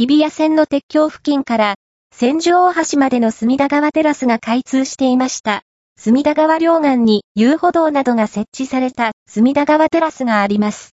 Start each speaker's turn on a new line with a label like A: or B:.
A: 日比谷線の鉄橋付近から、千住大橋までの隅田川テラスが開通していました。隅田川両岸に遊歩道などが設置された隅田川テラスがあります。